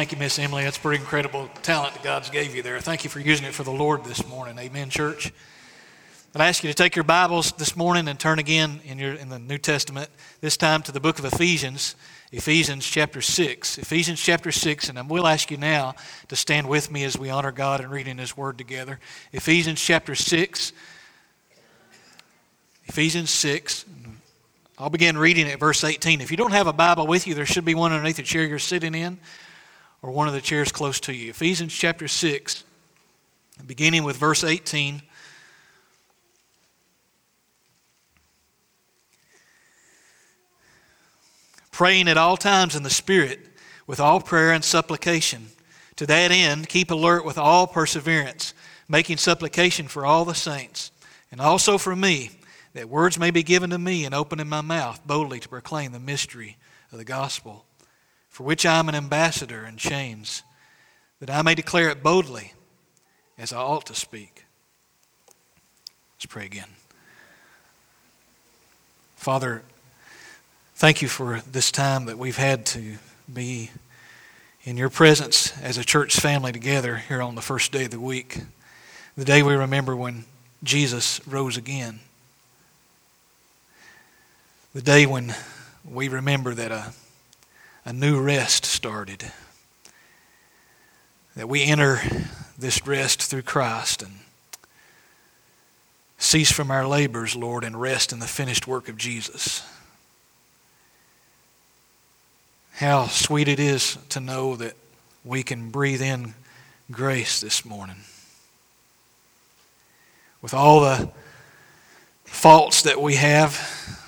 Thank you, Miss Emily. That's pretty incredible talent that God's gave you there. Thank you for using it for the Lord this morning. Amen, church. I'd ask you to take your Bibles this morning and turn again in, your, in the New Testament, this time to the book of Ephesians, Ephesians chapter 6. Ephesians chapter 6, and I will ask you now to stand with me as we honor God and reading His Word together. Ephesians chapter 6. Ephesians 6. I'll begin reading at verse 18. If you don't have a Bible with you, there should be one underneath the chair you're sitting in or one of the chairs close to you. Ephesians chapter 6, beginning with verse 18. Praying at all times in the Spirit with all prayer and supplication. To that end, keep alert with all perseverance, making supplication for all the saints, and also for me, that words may be given to me and opening my mouth boldly to proclaim the mystery of the gospel for which I am an ambassador in chains, that I may declare it boldly as I ought to speak. Let's pray again. Father, thank you for this time that we've had to be in your presence as a church family together here on the first day of the week, the day we remember when Jesus rose again, the day when we remember that a a new rest started. That we enter this rest through Christ and cease from our labors, Lord, and rest in the finished work of Jesus. How sweet it is to know that we can breathe in grace this morning. With all the faults that we have,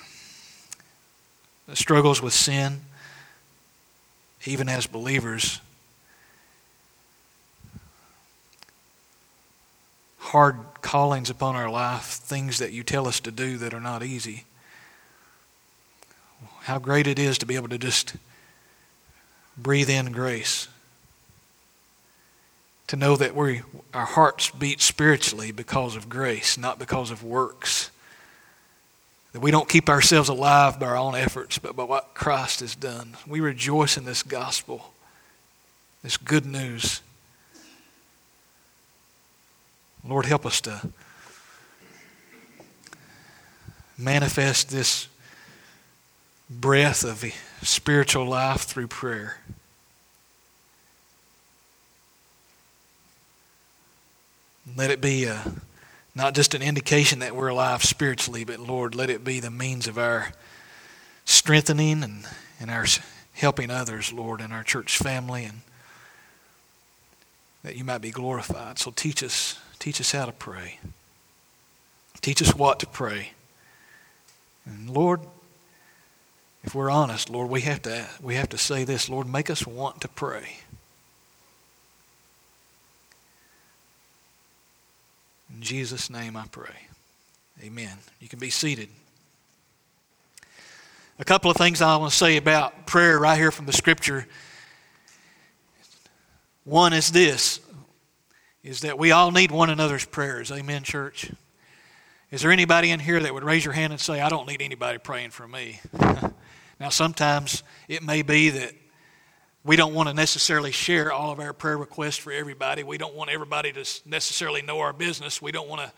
the struggles with sin, even as believers, hard callings upon our life, things that you tell us to do that are not easy. How great it is to be able to just breathe in grace. To know that we, our hearts beat spiritually because of grace, not because of works. That we don't keep ourselves alive by our own efforts, but by what Christ has done. We rejoice in this gospel, this good news. Lord, help us to manifest this breath of spiritual life through prayer. Let it be a not just an indication that we're alive spiritually, but Lord, let it be the means of our strengthening and, and our helping others, Lord, in our church family, and that you might be glorified. So teach us, teach us how to pray. Teach us what to pray. And Lord, if we're honest, Lord, we have to we have to say this, Lord, make us want to pray. In Jesus' name I pray. Amen. You can be seated. A couple of things I want to say about prayer right here from the scripture. One is this is that we all need one another's prayers. Amen, church. Is there anybody in here that would raise your hand and say, I don't need anybody praying for me? now, sometimes it may be that we don't want to necessarily share all of our prayer requests for everybody. We don't want everybody to necessarily know our business. We don't want to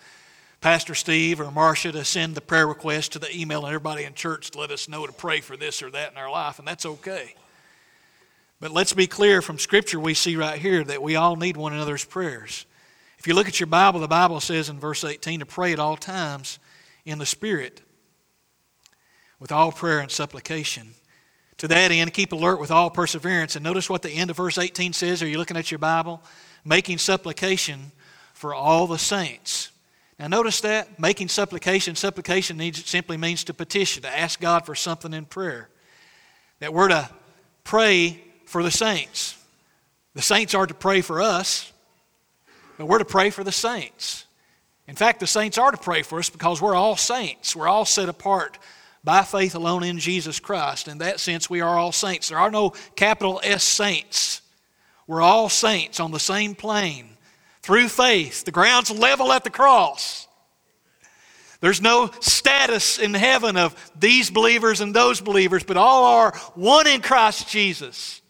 Pastor Steve or Marcia to send the prayer request to the email and everybody in church to let us know to pray for this or that in our life, and that's okay. But let's be clear from Scripture, we see right here that we all need one another's prayers. If you look at your Bible, the Bible says in verse 18 to pray at all times in the Spirit with all prayer and supplication. To that end, keep alert with all perseverance. And notice what the end of verse 18 says. Are you looking at your Bible? Making supplication for all the saints. Now, notice that making supplication, supplication needs, simply means to petition, to ask God for something in prayer. That we're to uh, pray for the saints. The saints are to pray for us, but we're to pray for the saints. In fact, the saints are to pray for us because we're all saints. We're all set apart by faith alone in Jesus Christ. In that sense, we are all saints. There are no capital S saints. We're all saints on the same plane through faith. The ground's level at the cross. There's no status in heaven of these believers and those believers, but all are one in Christ Jesus.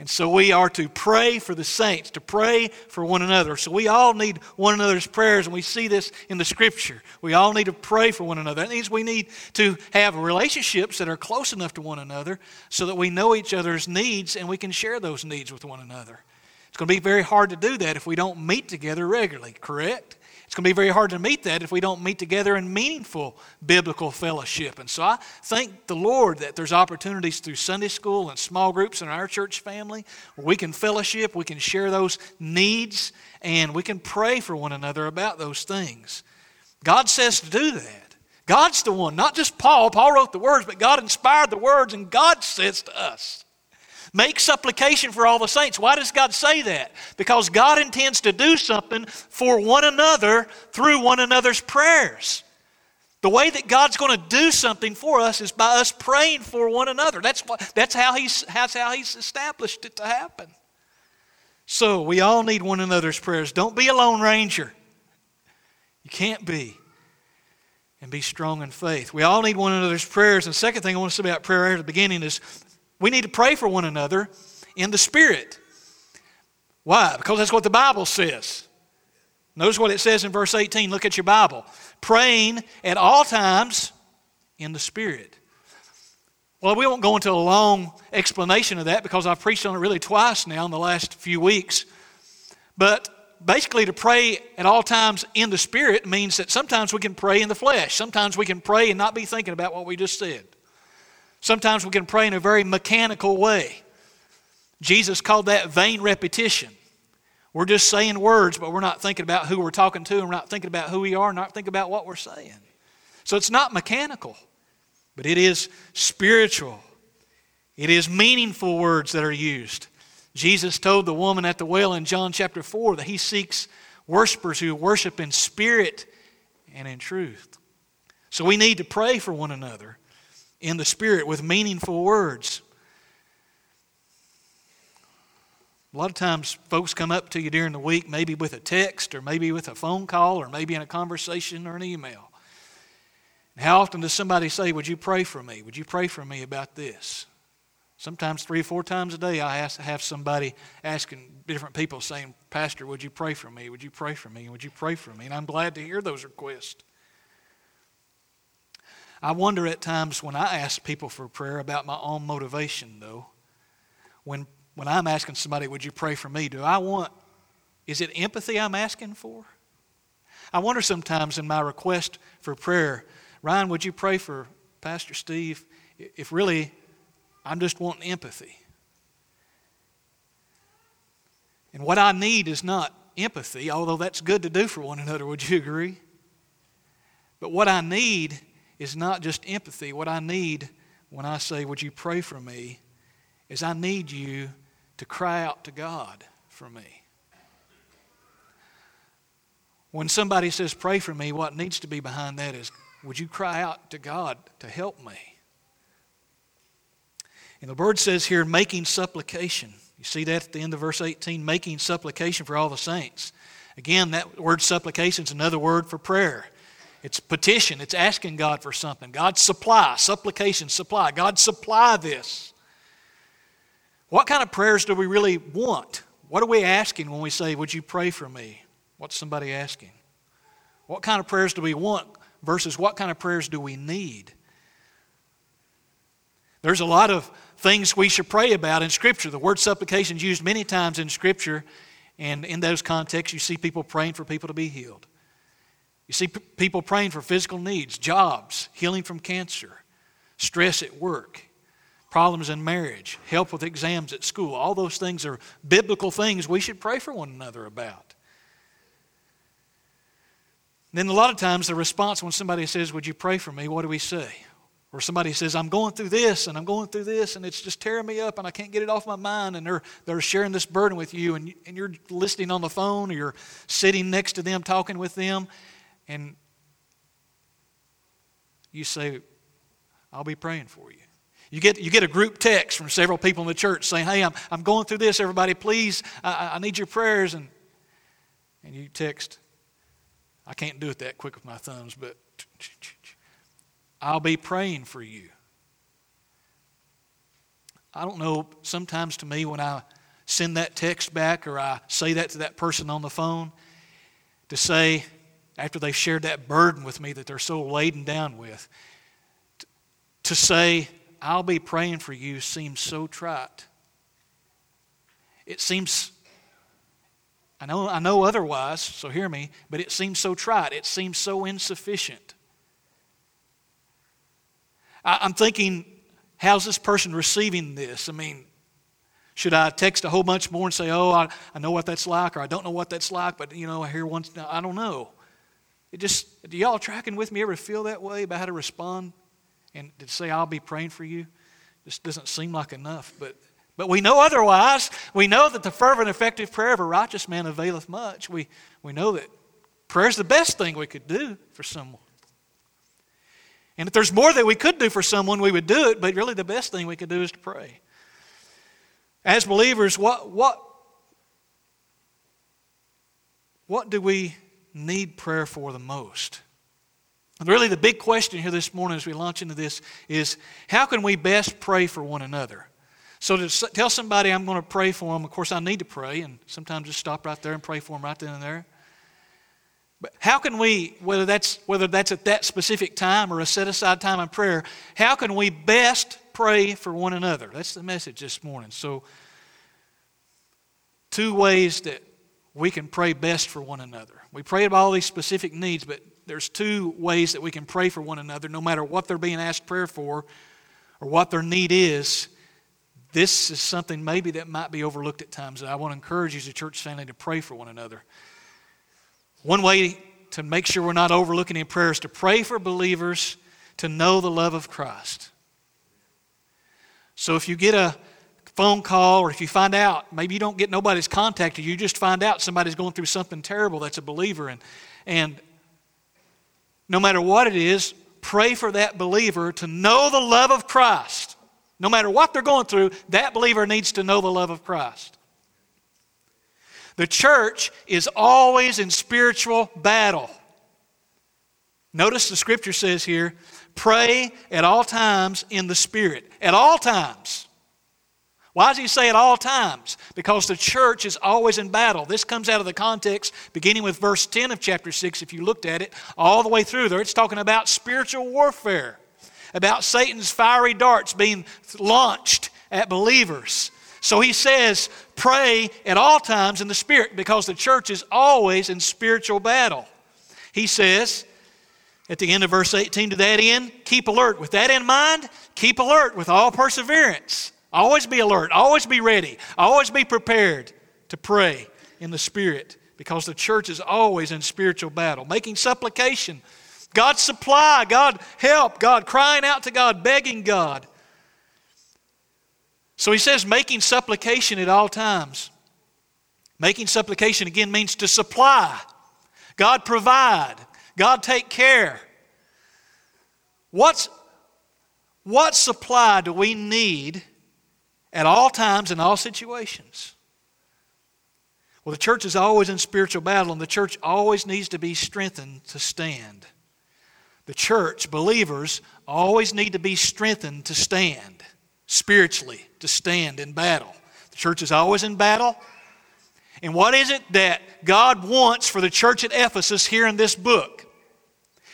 And so we are to pray for the saints, to pray for one another. So we all need one another's prayers, and we see this in the scripture. We all need to pray for one another. That means we need to have relationships that are close enough to one another so that we know each other's needs and we can share those needs with one another. It's going to be very hard to do that if we don't meet together regularly, correct? It's going to be very hard to meet that if we don't meet together in meaningful biblical fellowship. And so I thank the Lord that there's opportunities through Sunday school and small groups in our church family where we can fellowship, we can share those needs, and we can pray for one another about those things. God says to do that. God's the one, not just Paul. Paul wrote the words, but God inspired the words, and God says to us Make supplication for all the saints. Why does God say that? Because God intends to do something for one another through one another's prayers. The way that God's going to do something for us is by us praying for one another. That's, what, that's, how he's, that's how He's established it to happen. So we all need one another's prayers. Don't be a lone ranger. You can't be. And be strong in faith. We all need one another's prayers. And the second thing I want to say about prayer at the beginning is we need to pray for one another in the Spirit. Why? Because that's what the Bible says. Notice what it says in verse 18. Look at your Bible. Praying at all times in the Spirit. Well, we won't go into a long explanation of that because I've preached on it really twice now in the last few weeks. But basically, to pray at all times in the Spirit means that sometimes we can pray in the flesh. Sometimes we can pray and not be thinking about what we just said. Sometimes we can pray in a very mechanical way. Jesus called that vain repetition. We're just saying words, but we're not thinking about who we're talking to, and we're not thinking about who we are, and not thinking about what we're saying. So it's not mechanical, but it is spiritual. It is meaningful words that are used. Jesus told the woman at the well in John chapter 4 that he seeks worshipers who worship in spirit and in truth. So we need to pray for one another in the Spirit with meaningful words. A lot of times, folks come up to you during the week, maybe with a text, or maybe with a phone call, or maybe in a conversation or an email. How often does somebody say, Would you pray for me? Would you pray for me about this? Sometimes three or four times a day, I have somebody asking different people saying, Pastor, would you pray for me? Would you pray for me? Would you pray for me? And I'm glad to hear those requests. I wonder at times when I ask people for prayer about my own motivation, though. When, when I'm asking somebody, Would you pray for me? Do I want, is it empathy I'm asking for? I wonder sometimes in my request for prayer, Ryan, would you pray for Pastor Steve? If really I'm just wanting empathy. And what I need is not empathy, although that's good to do for one another, would you agree? But what I need is not just empathy. What I need when I say, Would you pray for me? is I need you to cry out to God for me. When somebody says, Pray for me, what needs to be behind that is, Would you cry out to God to help me? And the word says here, making supplication. You see that at the end of verse 18, making supplication for all the saints. Again, that word supplication is another word for prayer. It's petition, it's asking God for something. God supply, supplication, supply. God supply this. What kind of prayers do we really want? What are we asking when we say, Would you pray for me? What's somebody asking? What kind of prayers do we want versus what kind of prayers do we need? There's a lot of things we should pray about in Scripture. The word supplication is used many times in Scripture, and in those contexts, you see people praying for people to be healed. You see p- people praying for physical needs, jobs, healing from cancer, stress at work, problems in marriage, help with exams at school. All those things are biblical things we should pray for one another about. then a lot of times the response when somebody says, Would you pray for me? What do we say? Or somebody says, I'm going through this and I'm going through this and it's just tearing me up and I can't get it off my mind. And they're, they're sharing this burden with you and, and you're listening on the phone or you're sitting next to them talking with them and you say, I'll be praying for you. You get, you get a group text from several people in the church saying, Hey, I'm, I'm going through this, everybody, please, I, I need your prayers. And, and you text, I can't do it that quick with my thumbs, but I'll be praying for you. I don't know, sometimes to me when I send that text back or I say that to that person on the phone, to say, after they've shared that burden with me that they're so laden down with, to say, I'll be praying for you seems so trite. It seems, I know, I know otherwise, so hear me, but it seems so trite. It seems so insufficient. I, I'm thinking, how's this person receiving this? I mean, should I text a whole bunch more and say, oh, I, I know what that's like, or I don't know what that's like, but, you know, I hear once, I don't know. It just, do y'all tracking with me ever feel that way about how to respond? And to say, I'll be praying for you, just doesn't seem like enough. But, but we know otherwise. We know that the fervent, effective prayer of a righteous man availeth much. We, we know that prayer is the best thing we could do for someone. And if there's more that we could do for someone, we would do it, but really the best thing we could do is to pray. As believers, what, what, what do we need prayer for the most? Really, the big question here this morning as we launch into this is how can we best pray for one another? So, to tell somebody I'm going to pray for them, of course, I need to pray, and sometimes just stop right there and pray for them right then and there. But how can we, whether that's, whether that's at that specific time or a set aside time in prayer, how can we best pray for one another? That's the message this morning. So, two ways that we can pray best for one another. We pray about all these specific needs, but there's two ways that we can pray for one another, no matter what they're being asked prayer for or what their need is. This is something maybe that might be overlooked at times. and I want to encourage you as a church family to pray for one another. One way to make sure we're not overlooking in prayer is to pray for believers to know the love of Christ. So if you get a phone call or if you find out, maybe you don't get nobody's contacted, you just find out somebody's going through something terrible that's a believer and and no matter what it is, pray for that believer to know the love of Christ. No matter what they're going through, that believer needs to know the love of Christ. The church is always in spiritual battle. Notice the scripture says here pray at all times in the Spirit. At all times. Why does he say at all times? Because the church is always in battle. This comes out of the context beginning with verse 10 of chapter 6, if you looked at it, all the way through there. It's talking about spiritual warfare, about Satan's fiery darts being launched at believers. So he says, pray at all times in the Spirit because the church is always in spiritual battle. He says, at the end of verse 18, to that end, keep alert. With that in mind, keep alert with all perseverance Always be alert, always be ready, always be prepared to pray in the Spirit because the church is always in spiritual battle, making supplication. God supply, God help, God crying out to God, begging God. So he says, making supplication at all times. Making supplication again means to supply. God provide. God take care. What's, what supply do we need at all times, in all situations. Well, the church is always in spiritual battle, and the church always needs to be strengthened to stand. The church, believers, always need to be strengthened to stand, spiritually, to stand in battle. The church is always in battle. And what is it that God wants for the church at Ephesus here in this book?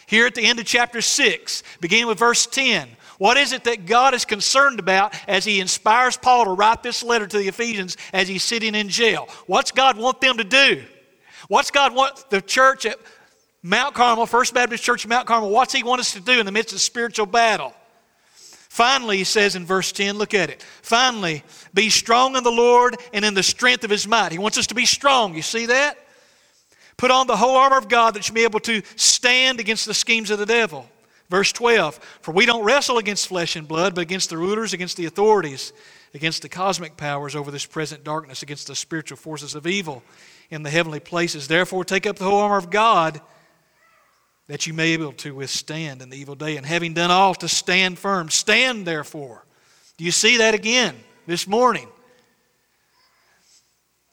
Here at the end of chapter 6, beginning with verse 10, what is it that God is concerned about as He inspires Paul to write this letter to the Ephesians as he's sitting in jail? What's God want them to do? What's God want the church at Mount Carmel, First Baptist Church Mount Carmel, what's He want us to do in the midst of spiritual battle? Finally, he says in verse 10, look at it. Finally, be strong in the Lord and in the strength of his might. He wants us to be strong. You see that? Put on the whole armor of God that you may be able to stand against the schemes of the devil. Verse 12 For we don't wrestle against flesh and blood, but against the rulers, against the authorities, against the cosmic powers over this present darkness, against the spiritual forces of evil in the heavenly places. Therefore, take up the whole armor of God that you may be able to withstand in the evil day. And having done all, to stand firm. Stand, therefore. Do you see that again this morning?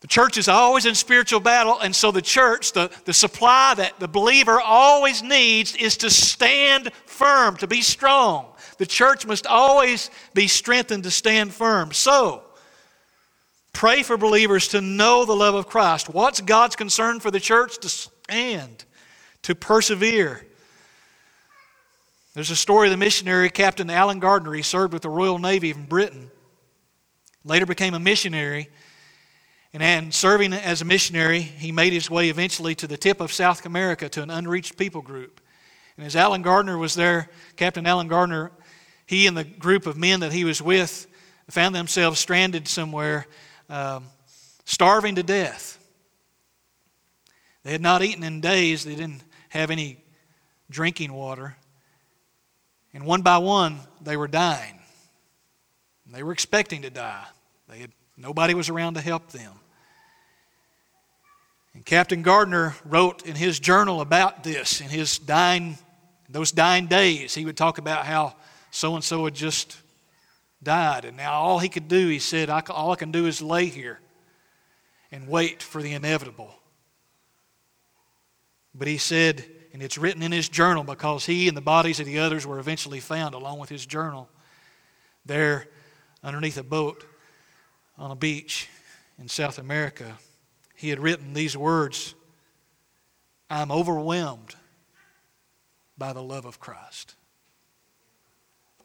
The church is always in spiritual battle, and so the church, the, the supply that the believer always needs is to stand firm, to be strong. the church must always be strengthened to stand firm. So, pray for believers to know the love of Christ. What's God's concern for the church? To stand, to persevere. There's a story of the missionary Captain Allen Gardner. He served with the Royal Navy in Britain, later became a missionary. And in serving as a missionary, he made his way eventually to the tip of South America to an unreached people group. And as Allen Gardner was there, Captain Allen Gardner, he and the group of men that he was with found themselves stranded somewhere, um, starving to death. They had not eaten in days, they didn't have any drinking water. And one by one, they were dying. They were expecting to die. They had, nobody was around to help them. And Captain Gardner wrote in his journal about this in his dying, those dying days. He would talk about how so and so had just died, and now all he could do, he said, all I can do is lay here and wait for the inevitable. But he said, and it's written in his journal because he and the bodies of the others were eventually found along with his journal there underneath a boat on a beach in South America. He had written these words I'm overwhelmed by the love of Christ.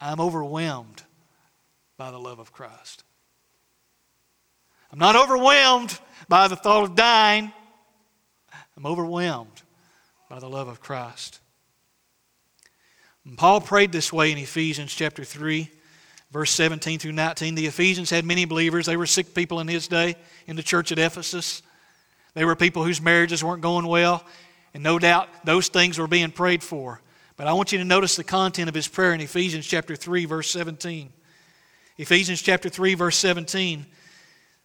I'm overwhelmed by the love of Christ. I'm not overwhelmed by the thought of dying. I'm overwhelmed by the love of Christ. And Paul prayed this way in Ephesians chapter 3, verse 17 through 19. The Ephesians had many believers. They were sick people in his day in the church at Ephesus. They were people whose marriages weren't going well, and no doubt those things were being prayed for. But I want you to notice the content of his prayer in Ephesians chapter 3, verse 17. Ephesians chapter 3, verse 17,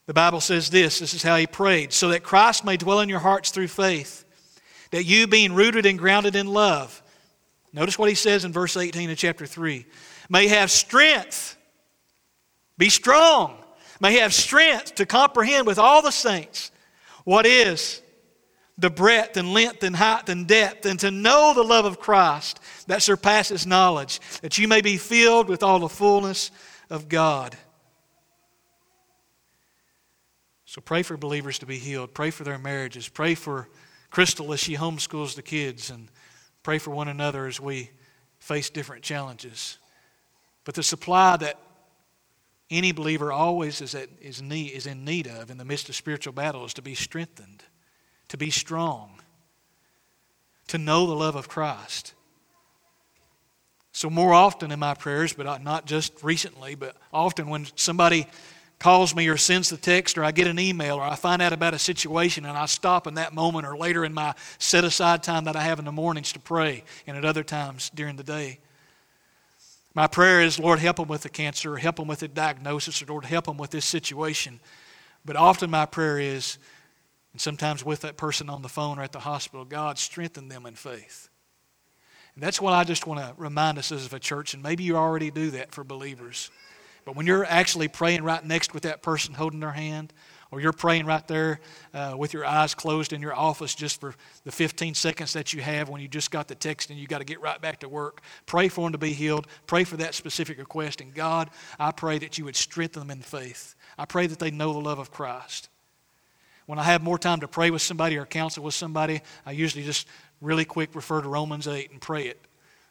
the Bible says this this is how he prayed so that Christ may dwell in your hearts through faith that you, being rooted and grounded in love, notice what he says in verse 18 of chapter 3, may have strength, be strong, may have strength to comprehend with all the saints what is the breadth and length and height and depth, and to know the love of Christ that surpasses knowledge, that you may be filled with all the fullness of God. So pray for believers to be healed. Pray for their marriages. Pray for Crystal as she homeschools the kids and pray for one another as we face different challenges. But the supply that any believer always is, at, is, need, is in need of in the midst of spiritual battle is to be strengthened, to be strong, to know the love of Christ. So, more often in my prayers, but not just recently, but often when somebody calls me or sends the text or I get an email or I find out about a situation and I stop in that moment or later in my set aside time that I have in the mornings to pray and at other times during the day. My prayer is, Lord, help them with the cancer, help them with the diagnosis, or Lord, help them with this situation. But often my prayer is, and sometimes with that person on the phone or at the hospital, God, strengthen them in faith. And that's what I just want to remind us as a church, and maybe you already do that for believers. But when you're actually praying right next with that person holding their hand, or you're praying right there uh, with your eyes closed in your office just for the 15 seconds that you have when you just got the text and you got to get right back to work. Pray for them to be healed. Pray for that specific request. And God, I pray that you would strengthen them in faith. I pray that they know the love of Christ. When I have more time to pray with somebody or counsel with somebody, I usually just really quick refer to Romans 8 and pray it.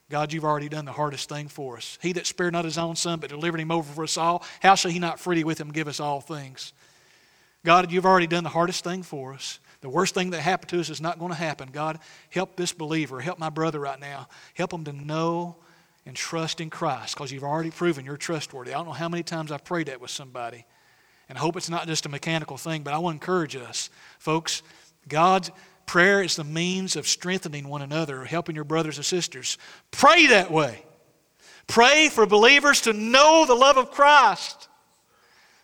God, you've already done the hardest thing for us. He that spared not his own son, but delivered him over for us all, how shall he not freely with him give us all things? God, you've already done the hardest thing for us. The worst thing that happened to us is not going to happen. God, help this believer, help my brother right now. Help him to know and trust in Christ because you've already proven you're trustworthy. I don't know how many times I've prayed that with somebody. And I hope it's not just a mechanical thing, but I want to encourage us. Folks, God's Prayer is the means of strengthening one another, helping your brothers and sisters. Pray that way. Pray for believers to know the love of Christ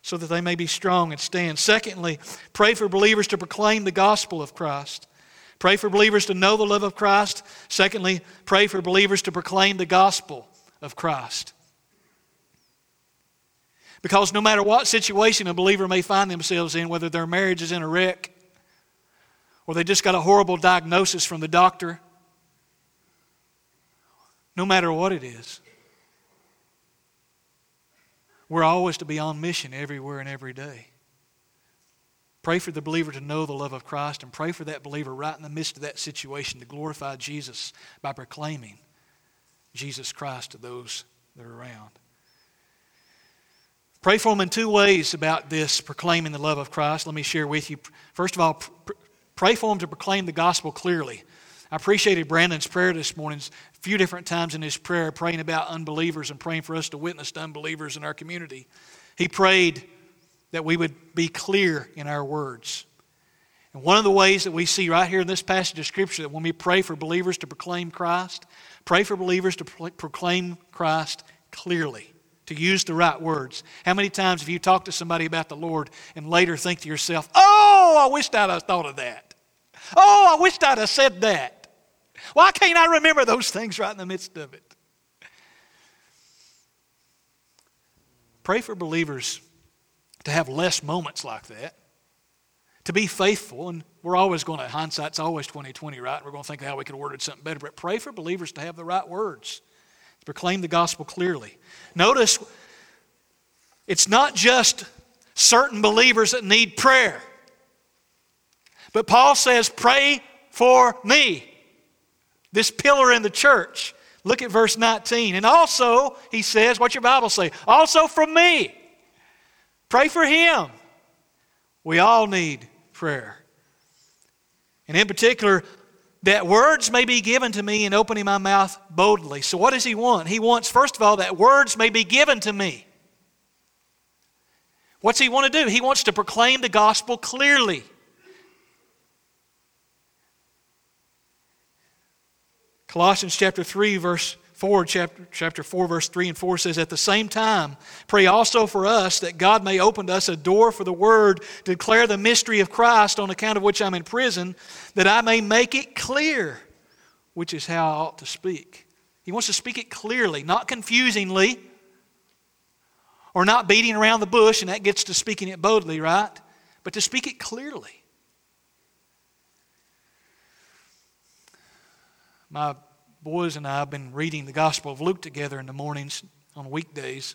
so that they may be strong and stand. Secondly, pray for believers to proclaim the gospel of Christ. Pray for believers to know the love of Christ. Secondly, pray for believers to proclaim the gospel of Christ. Because no matter what situation a believer may find themselves in, whether their marriage is in a wreck, or they just got a horrible diagnosis from the doctor. No matter what it is, We're always to be on mission everywhere and every day. Pray for the believer to know the love of Christ and pray for that believer right in the midst of that situation to glorify Jesus by proclaiming Jesus Christ to those that are around. Pray for them in two ways about this proclaiming the love of Christ. Let me share with you. First of all, pray for them to proclaim the gospel clearly. I appreciated Brandon's prayer this morning a few different times in his prayer, praying about unbelievers and praying for us to witness to unbelievers in our community. He prayed that we would be clear in our words. And one of the ways that we see right here in this passage of Scripture that when we pray for believers to proclaim Christ, pray for believers to proclaim Christ clearly to use the right words. How many times have you talked to somebody about the Lord and later think to yourself, oh, I wished I'd have thought of that? Oh, I wished I'd have said that. Why can't I remember those things right in the midst of it? Pray for believers to have less moments like that, to be faithful, and we're always going to, hindsight's always 2020, right? We're going to think how we could have worded something better, but pray for believers to have the right words, to proclaim the gospel clearly. Notice it's not just certain believers that need prayer. But Paul says, Pray for me, this pillar in the church. Look at verse 19. And also, he says, What's your Bible say? Also from me. Pray for him. We all need prayer. And in particular, that words may be given to me in opening my mouth boldly. So, what does he want? He wants, first of all, that words may be given to me. What's he want to do? He wants to proclaim the gospel clearly. Colossians chapter 3, verse 4, chapter, chapter 4, verse 3 and 4 says, At the same time, pray also for us that God may open to us a door for the word to declare the mystery of Christ, on account of which I'm in prison, that I may make it clear, which is how I ought to speak. He wants to speak it clearly, not confusingly, or not beating around the bush, and that gets to speaking it boldly, right? But to speak it clearly. My boys and I have been reading the Gospel of Luke together in the mornings on weekdays.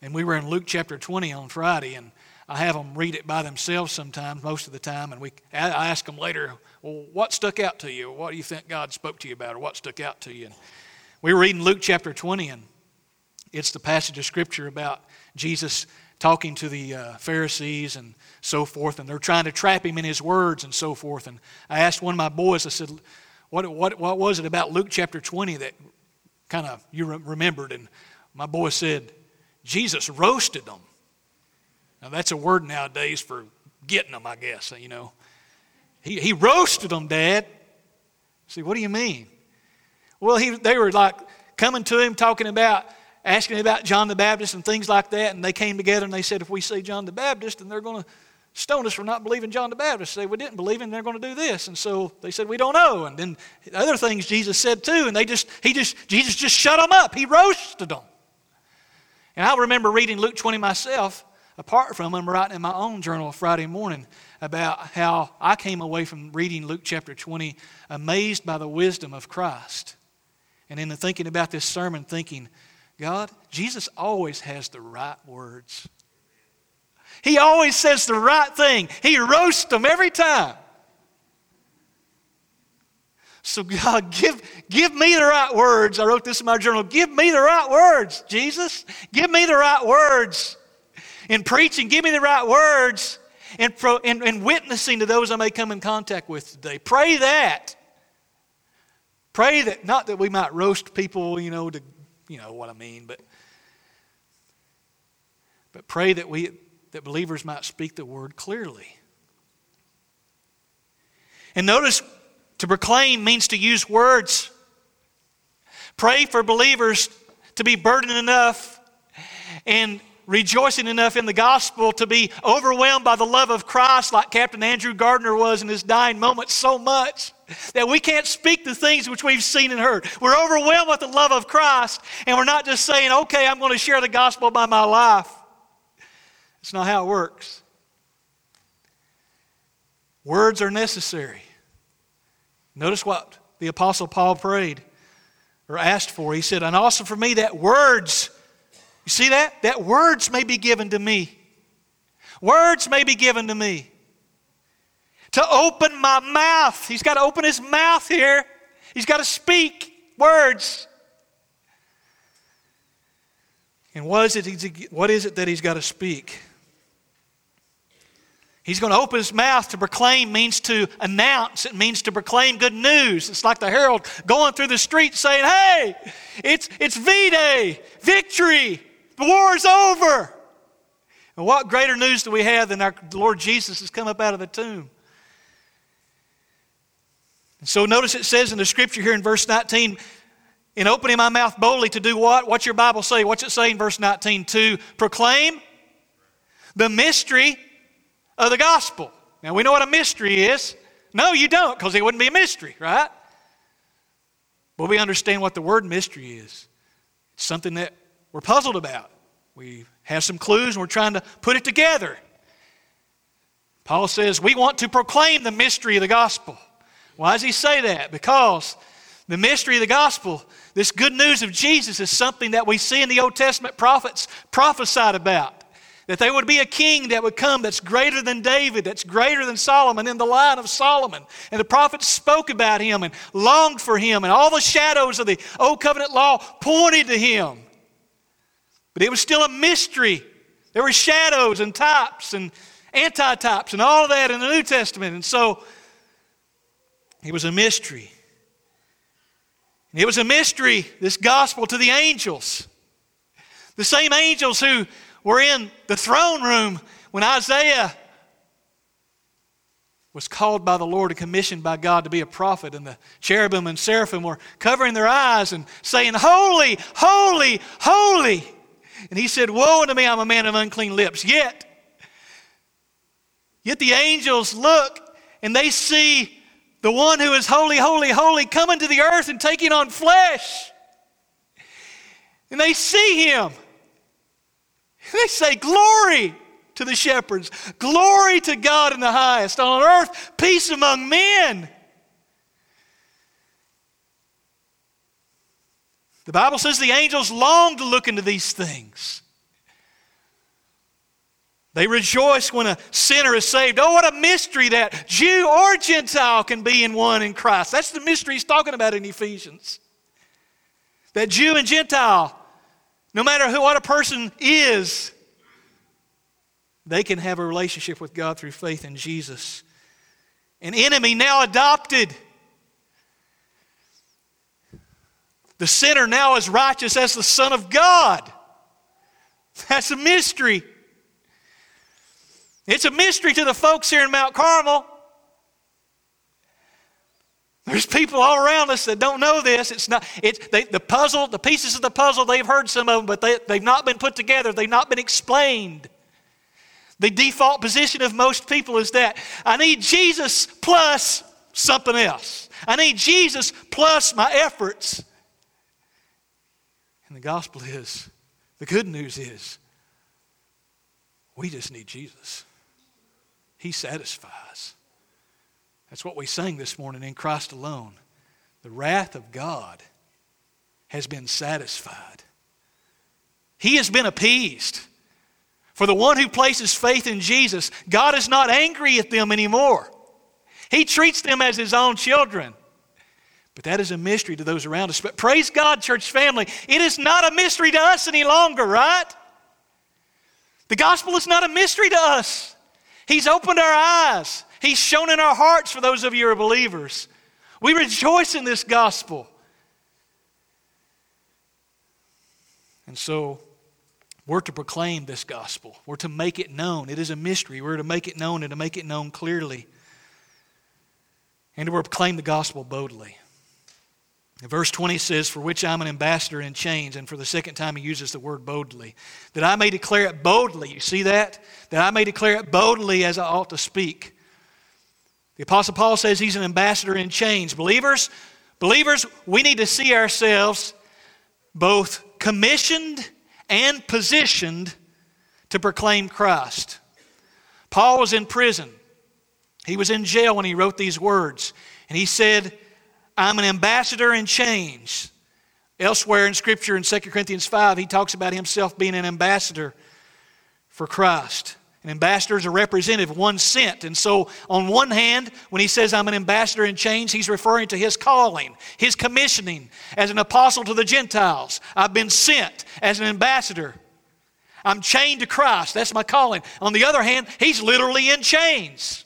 And we were in Luke chapter 20 on Friday, and I have them read it by themselves sometimes, most of the time. And we, I ask them later, well, what stuck out to you? What do you think God spoke to you about, or what stuck out to you? And we were reading Luke chapter 20, and it's the passage of Scripture about Jesus talking to the uh, Pharisees and so forth, and they're trying to trap him in his words and so forth. And I asked one of my boys, I said, what, what, what was it about Luke chapter 20 that kind of you remembered? And my boy said, Jesus roasted them. Now, that's a word nowadays for getting them, I guess, you know. He, he roasted them, Dad. See, what do you mean? Well, he, they were like coming to him, talking about, asking about John the Baptist and things like that. And they came together and they said, if we see John the Baptist, then they're going to stoned us for not believing John the Baptist. They we didn't believe him, they're going to do this. And so they said, We don't know. And then other things Jesus said too, and they just, he just, Jesus just shut them up. He roasted them. And I remember reading Luke 20 myself, apart from them, writing in my own journal Friday morning about how I came away from reading Luke chapter 20 amazed by the wisdom of Christ. And in the thinking about this sermon, thinking, God, Jesus always has the right words. He always says the right thing. He roasts them every time. So, God, give, give me the right words. I wrote this in my journal. Give me the right words, Jesus. Give me the right words. In preaching, give me the right words. In, pro, in, in witnessing to those I may come in contact with today. Pray that. Pray that, not that we might roast people, you know, to, you know what I mean, but, but pray that we, that believers might speak the word clearly. And notice to proclaim means to use words. Pray for believers to be burdened enough and rejoicing enough in the gospel to be overwhelmed by the love of Christ, like Captain Andrew Gardner was in his dying moments, so much that we can't speak the things which we've seen and heard. We're overwhelmed with the love of Christ, and we're not just saying, okay, I'm going to share the gospel by my life. It's not how it works. Words are necessary. Notice what the Apostle Paul prayed or asked for. He said, And also for me that words You see that? That words may be given to me. Words may be given to me. To open my mouth. He's got to open his mouth here. He's got to speak words. And what is it, what is it that he's got to speak? He's going to open his mouth to proclaim means to announce. It means to proclaim good news. It's like the herald going through the street saying, Hey, it's, it's V Day, victory, the war's over. And what greater news do we have than our Lord Jesus has come up out of the tomb? And so notice it says in the scripture here in verse 19, in opening my mouth boldly to do what? What's your Bible say? What's it say in verse 19? To proclaim the mystery of the gospel. Now we know what a mystery is. No, you don't, because it wouldn't be a mystery, right? But we understand what the word mystery is. It's something that we're puzzled about. We have some clues and we're trying to put it together. Paul says, We want to proclaim the mystery of the gospel. Why does he say that? Because the mystery of the gospel, this good news of Jesus, is something that we see in the Old Testament prophets prophesied about. That there would be a king that would come that's greater than David, that's greater than Solomon, in the line of Solomon. And the prophets spoke about him and longed for him, and all the shadows of the Old Covenant law pointed to him. But it was still a mystery. There were shadows and types and anti-types and all of that in the New Testament. And so it was a mystery. And it was a mystery, this gospel, to the angels. The same angels who were in the throne room when Isaiah was called by the Lord and commissioned by God to be a prophet, and the cherubim and seraphim were covering their eyes and saying, Holy, holy, holy. And he said, Woe unto me, I'm a man of unclean lips. Yet, yet the angels look and they see the one who is holy, holy, holy coming to the earth and taking on flesh. And they see him. They say, Glory to the shepherds, glory to God in the highest, on earth, peace among men. The Bible says the angels long to look into these things. They rejoice when a sinner is saved. Oh, what a mystery that Jew or Gentile can be in one in Christ. That's the mystery he's talking about in Ephesians. That Jew and Gentile, no matter who, what a person is, they can have a relationship with God through faith in Jesus. An enemy now adopted The sinner now is righteous as the Son of God. That's a mystery. It's a mystery to the folks here in Mount Carmel. There's people all around us that don't know this. It's not it's they, the puzzle, the pieces of the puzzle. They've heard some of them, but they, they've not been put together. They've not been explained. The default position of most people is that I need Jesus plus something else. I need Jesus plus my efforts. And the gospel is the good news is we just need Jesus. He satisfies. That's what we sang this morning in Christ alone. The wrath of God has been satisfied. He has been appeased. For the one who places faith in Jesus, God is not angry at them anymore. He treats them as his own children. But that is a mystery to those around us. But praise God, church family, it is not a mystery to us any longer, right? The gospel is not a mystery to us. He's opened our eyes, He's shone in our hearts for those of you who are believers. We rejoice in this gospel. And so, we're to proclaim this gospel. We're to make it known. It is a mystery. We're to make it known and to make it known clearly. And to proclaim the gospel boldly. Verse 20 says, For which I'm an ambassador in chains. And for the second time, he uses the word boldly. That I may declare it boldly. You see that? That I may declare it boldly as I ought to speak. The Apostle Paul says he's an ambassador in chains. Believers, believers, we need to see ourselves both commissioned and positioned to proclaim Christ. Paul was in prison. He was in jail when he wrote these words. And he said, I'm an ambassador in chains. Elsewhere in Scripture, in 2 Corinthians 5, he talks about himself being an ambassador for Christ. An ambassador is a representative, one sent. And so, on one hand, when he says, I'm an ambassador in chains, he's referring to his calling, his commissioning as an apostle to the Gentiles. I've been sent as an ambassador. I'm chained to Christ. That's my calling. On the other hand, he's literally in chains.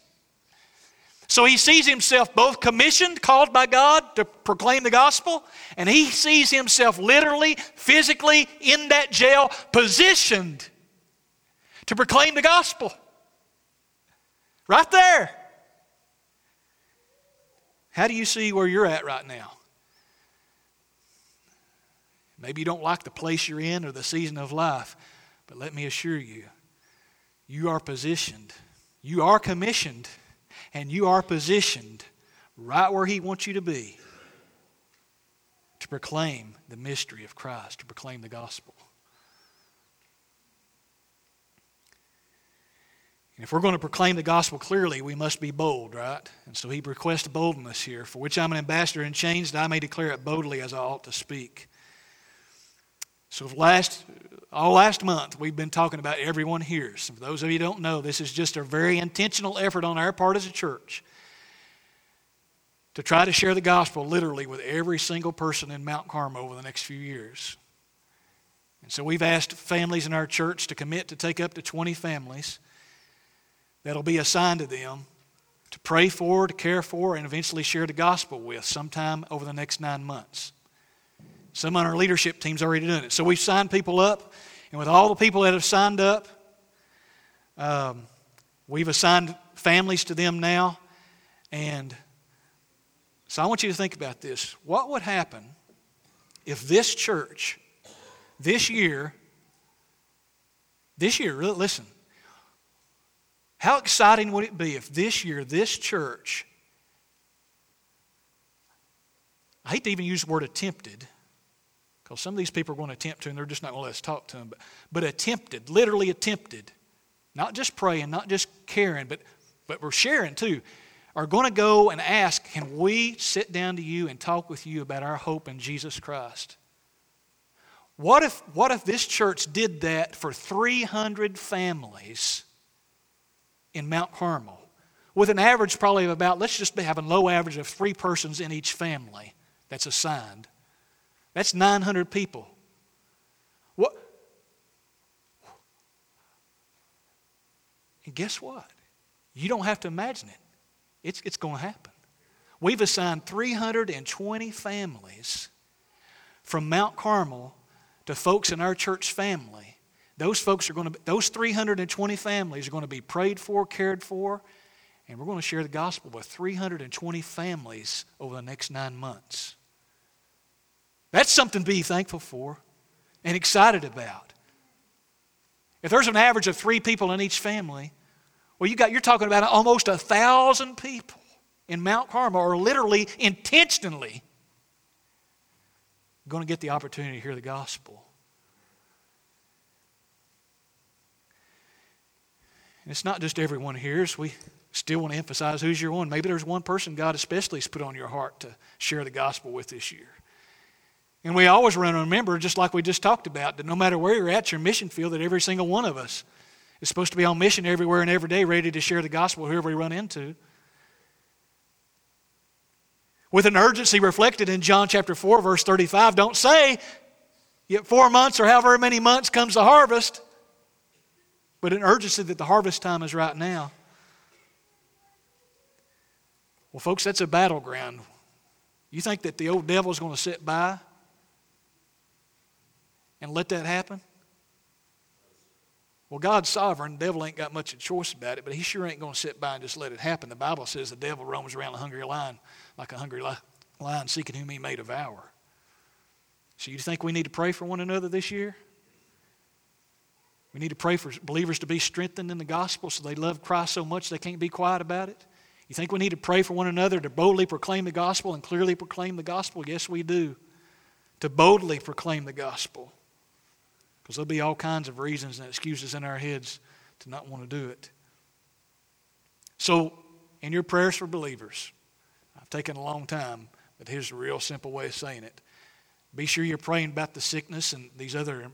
So he sees himself both commissioned, called by God to proclaim the gospel, and he sees himself literally, physically in that jail, positioned to proclaim the gospel. Right there. How do you see where you're at right now? Maybe you don't like the place you're in or the season of life, but let me assure you, you are positioned, you are commissioned, and you are positioned right where He wants you to be to proclaim the mystery of Christ, to proclaim the gospel. And if we're going to proclaim the gospel clearly, we must be bold, right? And so he requests boldness here, for which I'm an ambassador in chains, that I may declare it boldly as I ought to speak. So last, all last month, we've been talking about everyone hears. For those of you don't know, this is just a very intentional effort on our part as a church to try to share the gospel literally with every single person in Mount Carmel over the next few years. And so we've asked families in our church to commit to take up to 20 families that'll be assigned to them to pray for, to care for, and eventually share the gospel with sometime over the next nine months. Some on our leadership team's already done it. So we've signed people up, and with all the people that have signed up, um, we've assigned families to them now. And so I want you to think about this. What would happen if this church, this year, this year, listen, how exciting would it be if this year, this church, I hate to even use the word attempted, because some of these people are going to attempt to, and they're just not going to let us talk to them, but, but attempted, literally attempted, not just praying, not just caring, but, but we're sharing too, are going to go and ask, Can we sit down to you and talk with you about our hope in Jesus Christ? What if, what if this church did that for 300 families in Mount Carmel with an average probably of about, let's just have a low average of three persons in each family that's assigned. That's 900 people. What? And guess what? You don't have to imagine it. It's, it's going to happen. We've assigned 320 families from Mount Carmel to folks in our church family those folks are going to, be, those 320 families are going to be prayed for, cared for, and we're going to share the gospel with 320 families over the next nine months. That's something to be thankful for and excited about. If there's an average of three people in each family, well, you got, you're talking about almost a thousand people in Mount Carmel are literally, intentionally going to get the opportunity to hear the gospel. And it's not just everyone here. So we still want to emphasize who's your one. Maybe there's one person God especially has put on your heart to share the gospel with this year. And we always want to remember, just like we just talked about, that no matter where you're at, your mission field, that every single one of us is supposed to be on mission everywhere and every day, ready to share the gospel whoever we run into. With an urgency reflected in John chapter 4, verse 35, don't say, yet four months or however many months comes the harvest but an urgency that the harvest time is right now. Well, folks, that's a battleground. You think that the old devil is going to sit by and let that happen? Well, God's sovereign. The devil ain't got much of a choice about it, but he sure ain't going to sit by and just let it happen. The Bible says the devil roams around a hungry lion like a hungry lion seeking whom he may devour. So you think we need to pray for one another this year? We need to pray for believers to be strengthened in the gospel so they love Christ so much they can't be quiet about it. You think we need to pray for one another to boldly proclaim the gospel and clearly proclaim the gospel? Yes, we do. To boldly proclaim the gospel. Because there'll be all kinds of reasons and excuses in our heads to not want to do it. So, in your prayers for believers, I've taken a long time, but here's a real simple way of saying it Be sure you're praying about the sickness and these other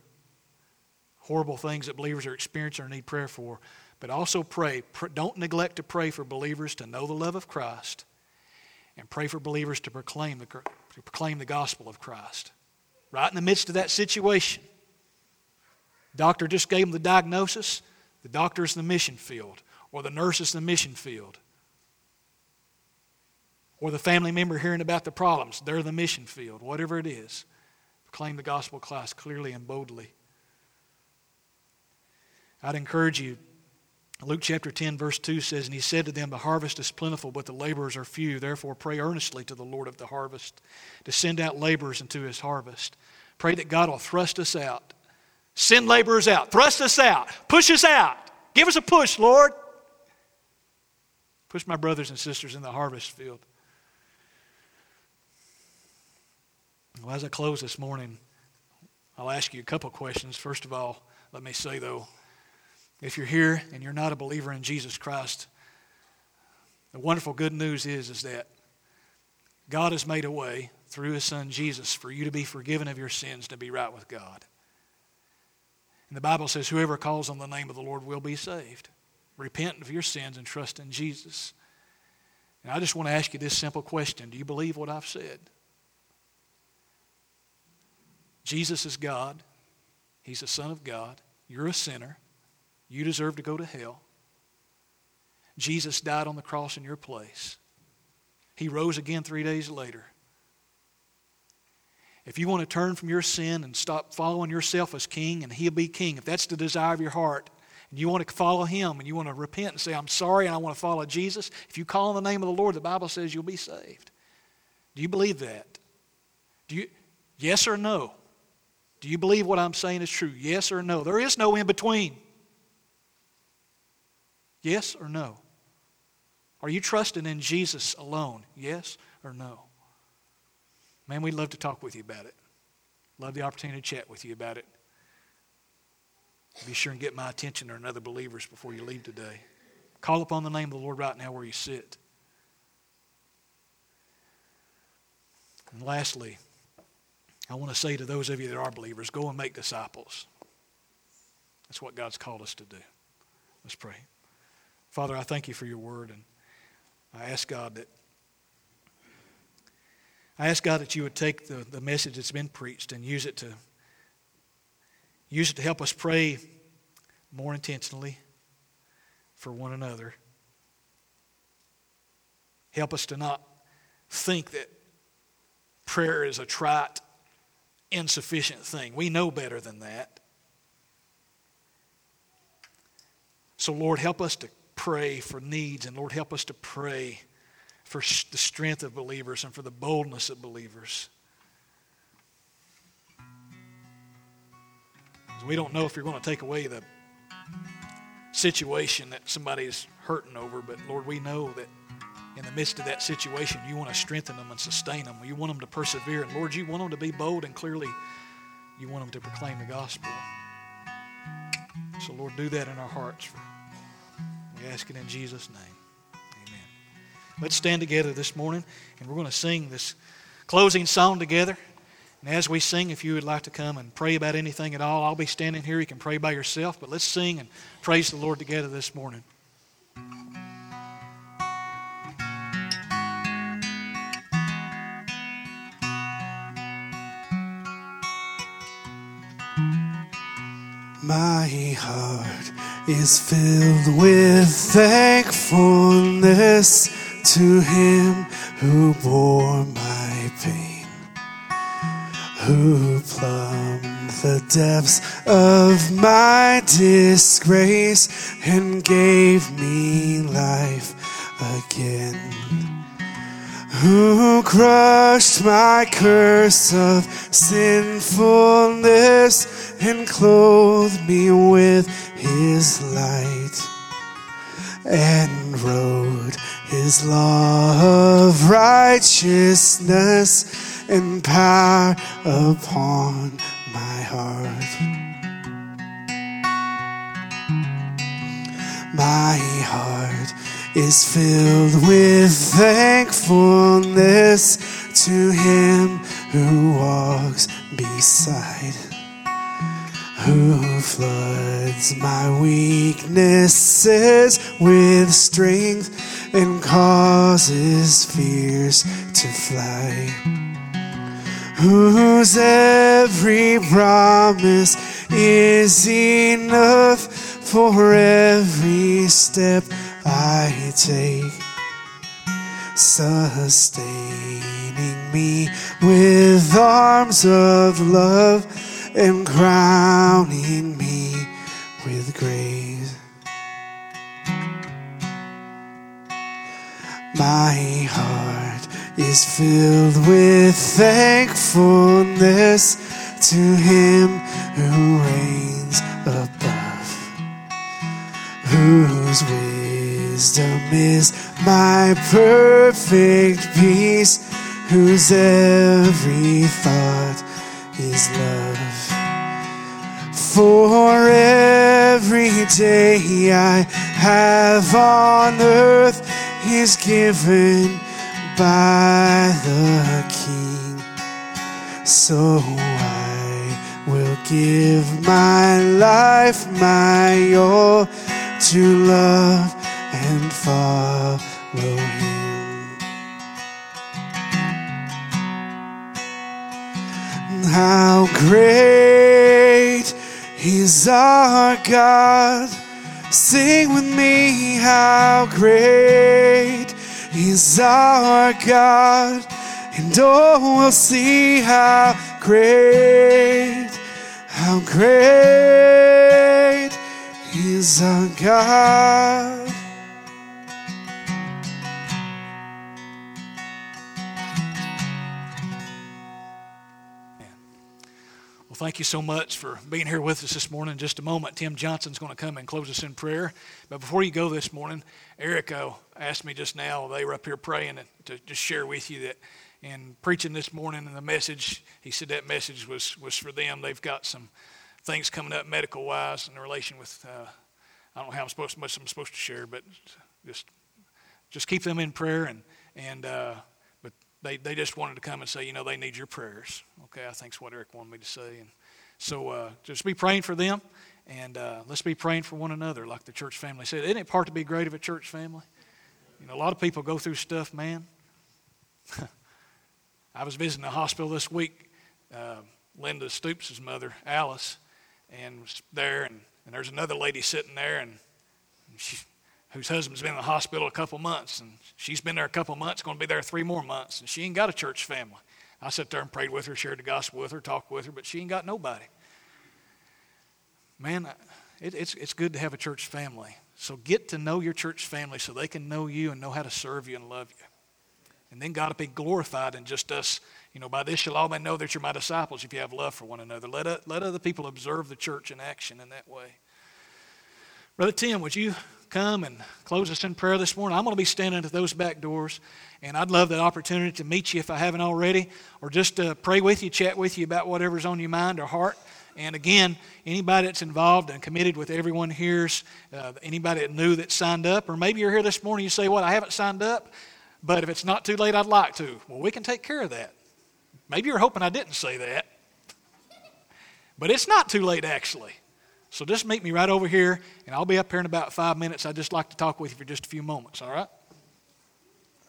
horrible things that believers are experiencing or need prayer for. But also pray. Don't neglect to pray for believers to know the love of Christ and pray for believers to proclaim the, to proclaim the gospel of Christ. Right in the midst of that situation, doctor just gave them the diagnosis. The doctor's in the mission field, or the nurse is in the mission field, or the family member hearing about the problems. They're the mission field, whatever it is. Proclaim the gospel of Christ clearly and boldly. I'd encourage you Luke chapter 10, verse 2 says, And he said to them, The harvest is plentiful, but the laborers are few. Therefore, pray earnestly to the Lord of the harvest to send out laborers into his harvest. Pray that God will thrust us out. Send laborers out. Thrust us out. Push us out. Give us a push, Lord. Push my brothers and sisters in the harvest field. Well, as I close this morning, I'll ask you a couple questions. First of all, let me say, though, if you're here and you're not a believer in Jesus Christ, the wonderful good news is, is that God has made a way through His Son Jesus for you to be forgiven of your sins, to be right with God. And the Bible says, whoever calls on the name of the Lord will be saved. Repent of your sins and trust in Jesus. And I just want to ask you this simple question Do you believe what I've said? Jesus is God, He's the Son of God, you're a sinner. You deserve to go to hell. Jesus died on the cross in your place. He rose again three days later. If you want to turn from your sin and stop following yourself as king and he'll be king, if that's the desire of your heart, and you want to follow him and you want to repent and say, I'm sorry and I want to follow Jesus, if you call on the name of the Lord, the Bible says you'll be saved. Do you believe that? Do you yes or no? Do you believe what I'm saying is true? Yes or no? There is no in between. Yes or no? Are you trusting in Jesus alone? Yes or no? Man, we'd love to talk with you about it. Love the opportunity to chat with you about it. Be sure and get my attention or another believers before you leave today. Call upon the name of the Lord right now where you sit. And lastly, I want to say to those of you that are believers go and make disciples. That's what God's called us to do. Let's pray. Father, I thank you for your word, and I ask God that I ask God that you would take the, the message that's been preached and use it to use it to help us pray more intentionally for one another. Help us to not think that prayer is a trite, insufficient thing. We know better than that. So, Lord, help us to pray for needs, and Lord, help us to pray for the strength of believers and for the boldness of believers. We don't know if you're going to take away the situation that somebody is hurting over, but Lord, we know that in the midst of that situation, you want to strengthen them and sustain them. You want them to persevere. And Lord, you want them to be bold and clearly you want them to proclaim the gospel. So, Lord, do that in our hearts. We ask it in Jesus' name. Amen. Let's stand together this morning, and we're going to sing this closing song together. And as we sing, if you would like to come and pray about anything at all, I'll be standing here. You can pray by yourself, but let's sing and praise the Lord together this morning. My heart is filled with thankfulness to Him who bore my pain, who plumbed the depths of my disgrace and gave me life again who crushed my curse of sinfulness and clothed me with his light and wrote his law of righteousness and power upon my heart. My heart is filled with thankfulness to him who walks beside, who floods my weaknesses with strength and causes fears to fly, whose every promise is enough for every step I take, sustaining me with arms of love and crowning me with grace. My heart is filled with thankfulness to Him who reigns above, whose wisdom is my perfect peace, whose every thought is love. For every day I have on earth is given by the King. So I will give my life, my all to love and follow Him. How great is our God! Sing with me, how great is our God! And oh, we'll see how great, how great is our God. Thank you so much for being here with us this morning. In just a moment, Tim Johnson's going to come and close us in prayer. But before you go this morning, Eric uh, asked me just now, they were up here praying, to just share with you that in preaching this morning and the message, he said that message was, was for them. They've got some things coming up medical wise in relation with, uh, I don't know how I'm supposed, much I'm supposed to share, but just just keep them in prayer and, and uh, they, they just wanted to come and say, you know, they need your prayers. Okay, I think is what Eric wanted me to say. And so uh, just be praying for them, and uh, let's be praying for one another, like the church family said. Isn't it part to be great of a church family? You know, a lot of people go through stuff, man. I was visiting a hospital this week. Uh, Linda Stoops' mother, Alice, and was there, and, and there's another lady sitting there, and she, whose husband's been in the hospital a couple months, and she's been there a couple months, going to be there three more months, and she ain't got a church family. I sat there and prayed with her, shared the gospel with her, talked with her, but she ain't got nobody. Man, it, it's, it's good to have a church family. So get to know your church family so they can know you and know how to serve you and love you. And then God will be glorified in just us. You know, by this you'll all know that you're my disciples if you have love for one another. Let, let other people observe the church in action in that way. Brother Tim, would you come and close us in prayer this morning? I'm going to be standing at those back doors, and I'd love that opportunity to meet you if I haven't already, or just to pray with you, chat with you about whatever's on your mind or heart. And again, anybody that's involved and committed with everyone here's, uh, anybody that knew that signed up, or maybe you're here this morning, you say, What, I haven't signed up, but if it's not too late, I'd like to. Well, we can take care of that. Maybe you're hoping I didn't say that, but it's not too late, actually. So just meet me right over here, and I'll be up here in about five minutes. I'd just like to talk with you for just a few moments, all right?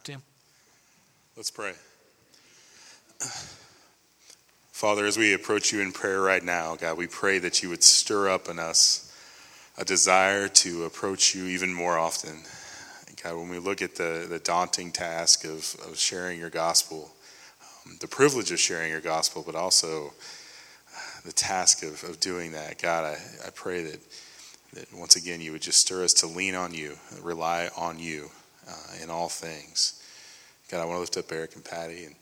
Tim? Let's pray. Father, as we approach you in prayer right now, God, we pray that you would stir up in us a desire to approach you even more often. God, when we look at the, the daunting task of, of sharing your gospel, um, the privilege of sharing your gospel, but also the task of, of doing that, God, I, I pray that, that once again you would just stir us to lean on you, rely on you uh, in all things. God, I want to lift up Eric and Patty and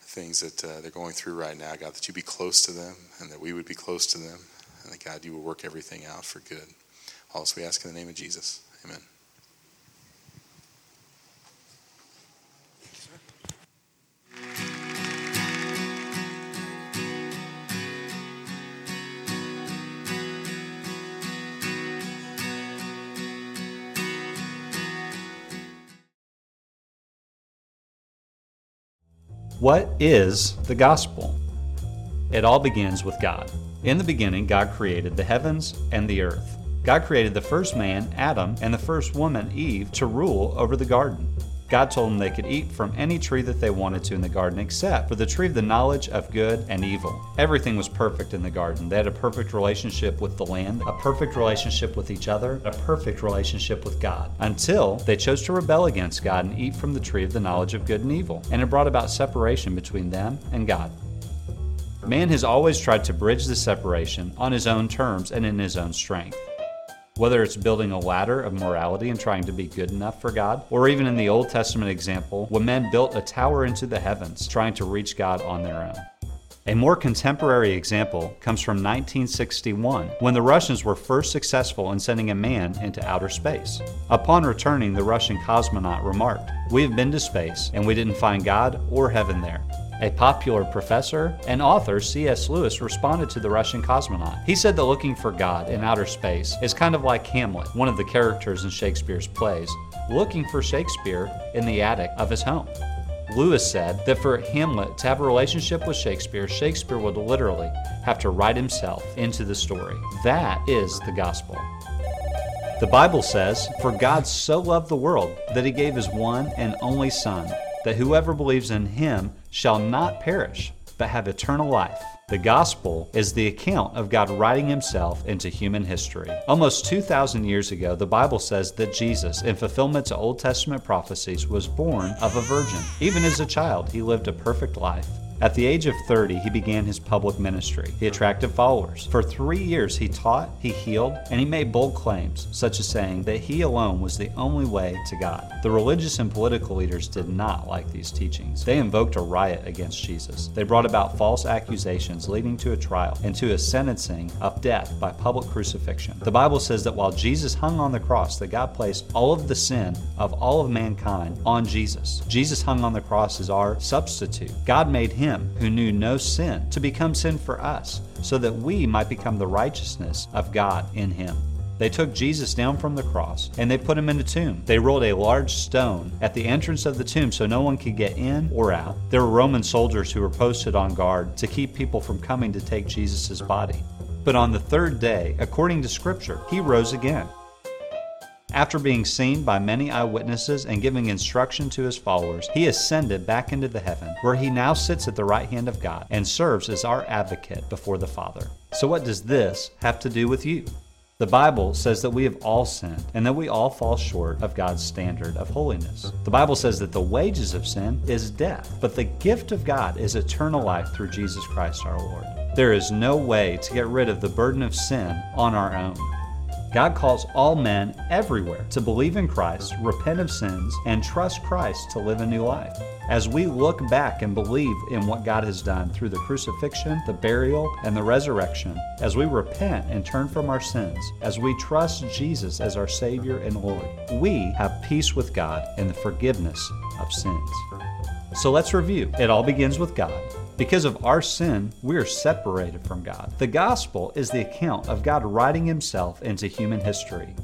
things that uh, they're going through right now, God, that you be close to them and that we would be close to them. And that, God, you will work everything out for good. All this we ask in the name of Jesus. Amen. What is the gospel? It all begins with God. In the beginning, God created the heavens and the earth. God created the first man, Adam, and the first woman, Eve, to rule over the garden. God told them they could eat from any tree that they wanted to in the garden except for the tree of the knowledge of good and evil. Everything was perfect in the garden. They had a perfect relationship with the land, a perfect relationship with each other, a perfect relationship with God, until they chose to rebel against God and eat from the tree of the knowledge of good and evil. And it brought about separation between them and God. Man has always tried to bridge the separation on his own terms and in his own strength. Whether it's building a ladder of morality and trying to be good enough for God, or even in the Old Testament example, when men built a tower into the heavens trying to reach God on their own. A more contemporary example comes from 1961, when the Russians were first successful in sending a man into outer space. Upon returning, the Russian cosmonaut remarked, We have been to space, and we didn't find God or heaven there. A popular professor and author, C.S. Lewis, responded to the Russian cosmonaut. He said that looking for God in outer space is kind of like Hamlet, one of the characters in Shakespeare's plays, looking for Shakespeare in the attic of his home. Lewis said that for Hamlet to have a relationship with Shakespeare, Shakespeare would literally have to write himself into the story. That is the gospel. The Bible says, For God so loved the world that he gave his one and only Son, that whoever believes in him shall not perish, but have eternal life. The gospel is the account of God writing himself into human history. Almost 2,000 years ago, the Bible says that Jesus, in fulfillment to Old Testament prophecies, was born of a virgin. Even as a child, he lived a perfect life. At the age of 30, he began his public ministry. He attracted followers. For three years, he taught, he healed, and he made bold claims, such as saying that he alone was the only way to God. The religious and political leaders did not like these teachings. They invoked a riot against Jesus. They brought about false accusations leading to a trial and to a sentencing of death by public crucifixion. The Bible says that while Jesus hung on the cross, that God placed all of the sin of all of mankind on Jesus. Jesus hung on the cross as our substitute. God made him him who knew no sin to become sin for us, so that we might become the righteousness of God in him. They took Jesus down from the cross and they put him in a tomb. They rolled a large stone at the entrance of the tomb so no one could get in or out. There were Roman soldiers who were posted on guard to keep people from coming to take Jesus' body. But on the third day, according to Scripture, he rose again. After being seen by many eyewitnesses and giving instruction to his followers, he ascended back into the heaven, where he now sits at the right hand of God and serves as our advocate before the Father. So, what does this have to do with you? The Bible says that we have all sinned and that we all fall short of God's standard of holiness. The Bible says that the wages of sin is death, but the gift of God is eternal life through Jesus Christ our Lord. There is no way to get rid of the burden of sin on our own. God calls all men everywhere to believe in Christ, repent of sins, and trust Christ to live a new life. As we look back and believe in what God has done through the crucifixion, the burial, and the resurrection, as we repent and turn from our sins, as we trust Jesus as our Savior and Lord, we have peace with God and the forgiveness of sins. So let's review. It all begins with God. Because of our sin, we are separated from God. The gospel is the account of God writing himself into human history.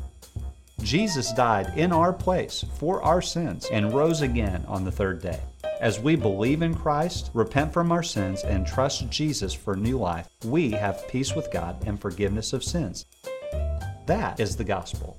Jesus died in our place for our sins and rose again on the third day. As we believe in Christ, repent from our sins, and trust Jesus for new life, we have peace with God and forgiveness of sins. That is the gospel.